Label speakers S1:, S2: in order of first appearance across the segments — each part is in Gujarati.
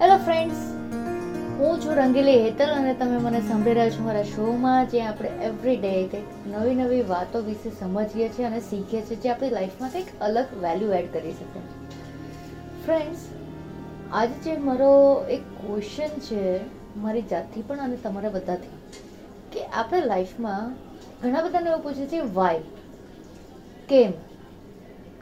S1: હેલો ફ્રેન્ડ્સ હું છું રંગીલી હેતલ અને તમે મને સાંભળી રહ્યા છો મારા શોમાં, જે આપણે એવરી ડે કંઈક નવી નવી વાતો વિશે સમજીએ છીએ અને શીખીએ છીએ, જે આપણી લાઈફમાં કંઈક અલગ વેલ્યુ એડ કરી શકે. ફ્રેન્ડ્સ આજે જે મારો એક ક્વેશ્ચન છે મારી જાતથી પણ અને તમારા બધાથી, કે આપણે લાઈફમાં ઘણા બધાને એવું પૂછે છે વાય કેમ?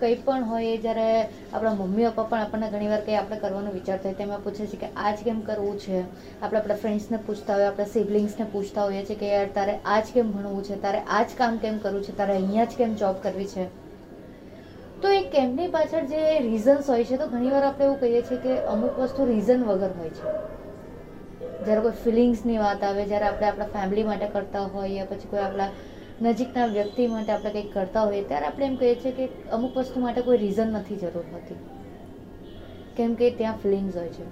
S1: કંઈ પણ હોય એ જ્યારે આપણા મમ્મી પપ્પા પણ આપણને ઘણીવાર કંઈ આપણે કરવાનો વિચાર થાય તેમાં પૂછે છે કે આજ કેમ કરવું છે? આપણે આપણા ફ્રેન્ડ્સને પૂછતા હોય, આપણા સિબલિંગ્સને પૂછતા હોઈએ છીએ કે યાર તારે આજ કેમ ભણવું છે? તારે આજ કામ કેમ કરવું છે? તારે અહીંયા જ કેમ જોબ કરવી છે? તો એ કેમની પાછળ જે રીઝન્સ હોય છે તો ઘણીવાર આપણે એવું કહીએ છીએ કે અમુક વસ્તુ રીઝન વગર હોય છે. જ્યારે કોઈ ફિલિંગ્સની વાત આવે, જ્યારે આપણે આપણા ફેમિલી માટે કરતા હોઈએ, પછી કોઈ આપણા નજીકના વ્યક્તિ માટે આપણે કંઈક કરતા હોઈએ, ત્યારે આપણે એમ કહીએ છીએ કે અમુક વસ્તુ માટે કોઈ રીઝન નથી જરૂર હોતી. કેમ કે ત્યાં ફિલિંગ્સ હોય છે.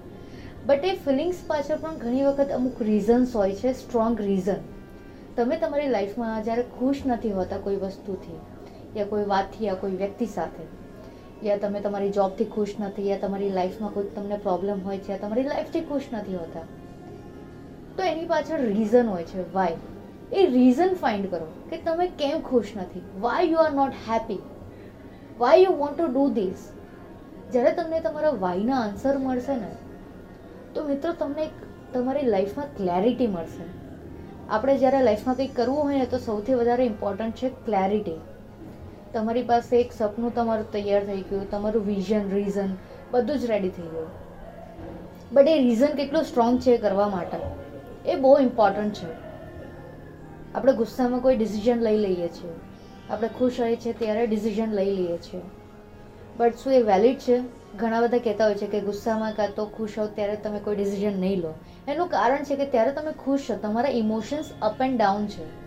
S1: બટ એ ફિલિંગ્સ પાછળ પણ ઘણી વખત અમુક રીઝન્સ હોય છે સ્ટ્રોંગ રીઝન તમે તમારી લાઈફમાં જ્યારે ખુશ નથી હોતા કોઈ વસ્તુથી, યા કોઈ વાતથી, યા કોઈ વ્યક્તિ સાથે, યા તમે તમારી જોબથી ખુશ નથી, યા તમારી લાઈફમાં કોઈ તમને પ્રોબ્લેમ હોય છે, યા તમારી લાઈફથી ખુશ નથી હોતા, તો એની પાછળ રીઝન હોય છે વાય એ રીઝન ફાઇન્ડ કરો કે તમે કેમ ખુશ નથી. Why you are not happy why you want to do this જ્યારે તમને તમારા વાયના આન્સર મળશે ને, તો મિત્રો તમને તમારી લાઈફમાં ક્લેરિટી મળશે. આપણે જ્યારે લાઈફમાં કંઈક કરવું હોય ને, તો સૌથી વધારે ઇમ્પોર્ટન્ટ છે ક્લેરિટી તમારી પાસે એક સપનું તમારું તૈયાર થઈ ગયું, તમારું વિઝન રીઝન બધું જ રેડી થઈ ગયું. બટ એ રીઝન કેટલું સ્ટ્રોંગ છે કરવા માટે? એ બહુ ઇમ્પોર્ટન્ટ છે. આપણે ગુસ્સામાં કોઈ ડિસિઝન લઈ લઈએ છીએ. આપણે ખુશ હોઈએ છીએ ત્યારે ડિસિઝન લઈ લઈએ છીએ. બટ શું એ વેલિડ છે? ઘણા બધા કહેતા હોય છે કે ગુસ્સામાં કાં તો ખુશ હોવ ત્યારે તમે કોઈ ડિસિઝન નહીં લો. એનું કારણ છે કે ત્યારે તમે ખુશ છો, તમારા ઇમોશન્સ અપ એન્ડ ડાઉન છે.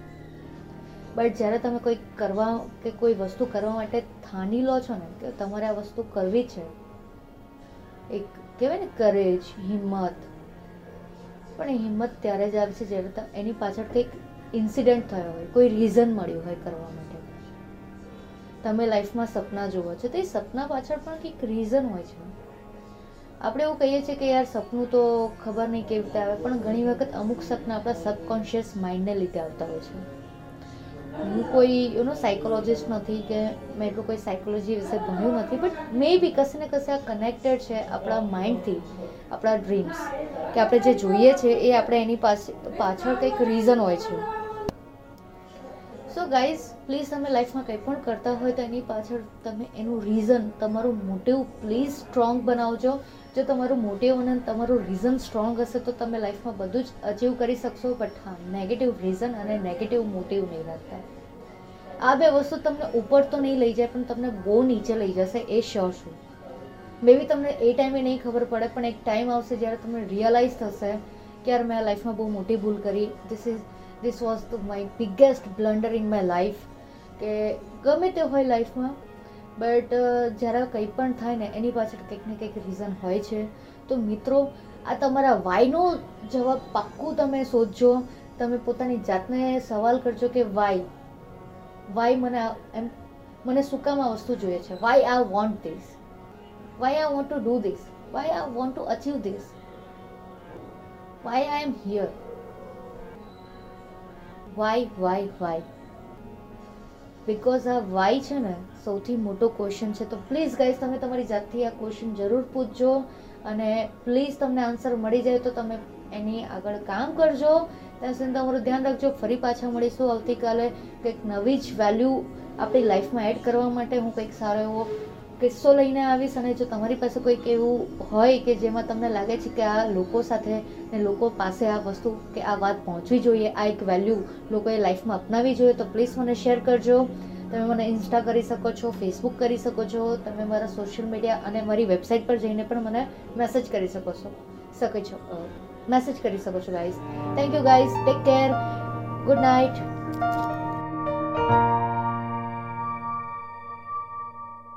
S1: બટ જ્યારે તમે કોઈ કરવા કે કોઈ વસ્તુ કરવા માટે થાની લો છો ને કે તમારે આ વસ્તુ કરવી છે. એક કહેવાય ને કરેજ હિંમત. પણ એ હિંમત ત્યારે જ આવે છે જ્યારે એની પાછળ કંઈક ઇન્સિડન્ટ થયો હોય, કોઈ રીઝન મળ્યું હોય કરવા માટે. તમે લાઈફમાં સપના જુઓ છો, તો એ સપના પાછળ પણ કંઈક રીઝન હોય છે. આપણે એવું કહીએ છીએ કે યાર સપનું તો ખબર નહીં કેવી રીતે આવે, પણ ઘણી વખત અમુક સપના આપણા સબકોન્શિયસ માઇન્ડને લીધે આવતા હોય છે. હું કોઈ યુ નો સાયકોલોજિસ્ટ નથી કે મેં એટલું કોઈ સાયકોલોજી વિશે ભણ્યું નથી બટ મે બી કશે ને કશે આ કનેક્ટેડ છે આપણા માઇન્ડથી આપણા ડ્રીમ્સ કે આપણે જે જોઈએ છે એ આપણે એની પાસે પાછળ કંઈક રીઝન હોય છે. સો ગાઈઝ પ્લીઝ તમે લાઈફમાં કંઈ પણ કરતા હોય તો એની પાછળ તમે એનું રીઝન તમારું મોટિવ પ્લીઝ સ્ટ્રોંગ બનાવજો. જો તમારું મોટિવ અને તમારું રીઝન સ્ટ્રોંગ હશે તો તમે લાઈફમાં બધું જ અચીવ કરી શકશો બટ હા નેગેટિવ રીઝન અને નેગેટિવ મોટિવ નહીં રાખતા. આ બે વસ્તુ તમને ઉપર તો નહીં લઈ જાય, પણ તમને બહુ નીચે લઈ જશે, એ શ્યોર છું. મેબી તમને એ ટાઈમે નહીં ખબર પડે, પણ એક ટાઈમ આવશે જ્યારે તમને રિયલાઇઝ થશે કે યાર મેં લાઈફમાં બહુ મોટી ભૂલ કરી. This is this was the my biggest blunder in my life કે ગમે તે હોય લાઈફમાં બટ જ્યારે કંઈ પણ થાય ને, એની પાછળ કંઈક ને કંઈક રીઝન હોય છે. તો મિત્રો, આ તમારા વાયનો જવાબ પાક્કું તમે શોધજો. તમે પોતાની જાતને સવાલ કરજો કે વાય વાય મને એમ, મને શું કામ આ વસ્તુ જોઈએ છે? Why I want this why I want to do this why I want to achieve this why I am here why why why because આ વાય છે ને સૌથી મોટો ક્વેશ્ચન છે. તો પ્લીઝ ગાઈઝ તમે તમારી જાતથી આ ક્વેશ્ચન જરૂર પૂછજો અને પ્લીઝ તમને આન્સર મળી જાય તો તમે એની આગળ કામ કરજો. ત્યાં સુધી તમારું ધ્યાન રાખજો. ફરી પાછા મળીશું. આવતીકાલે કંઈક નવી જ વેલ્યુ આપણી લાઈફમાં એડ કરવા માટે હું કંઈક સારો એવો કિસ્સો લઈને આવીશ અને જો તમારી પાસે કોઈક એવું હોય કે જેમાં તમને લાગે છે કે આ લોકો સાથે ને લોકો પાસે આ વસ્તુ કે આ વાત પહોંચવી જોઈએ, આ એક વેલ્યુ લોકોએ લાઈફમાં અપનાવવી જોઈએ, તો પ્લીઝ મને શેર કરજો. તમે મને ઇન્સ્ટા કરી શકો છો ફેસબુક કરી શકો છો, તમે મારા સોશિયલ મીડિયા અને મારી વેબસાઇટ પર જઈને પણ મને મેસેજ કરી શકો છો શકો છો મેસેજ કરી શકો છો guys thank you guys take care good night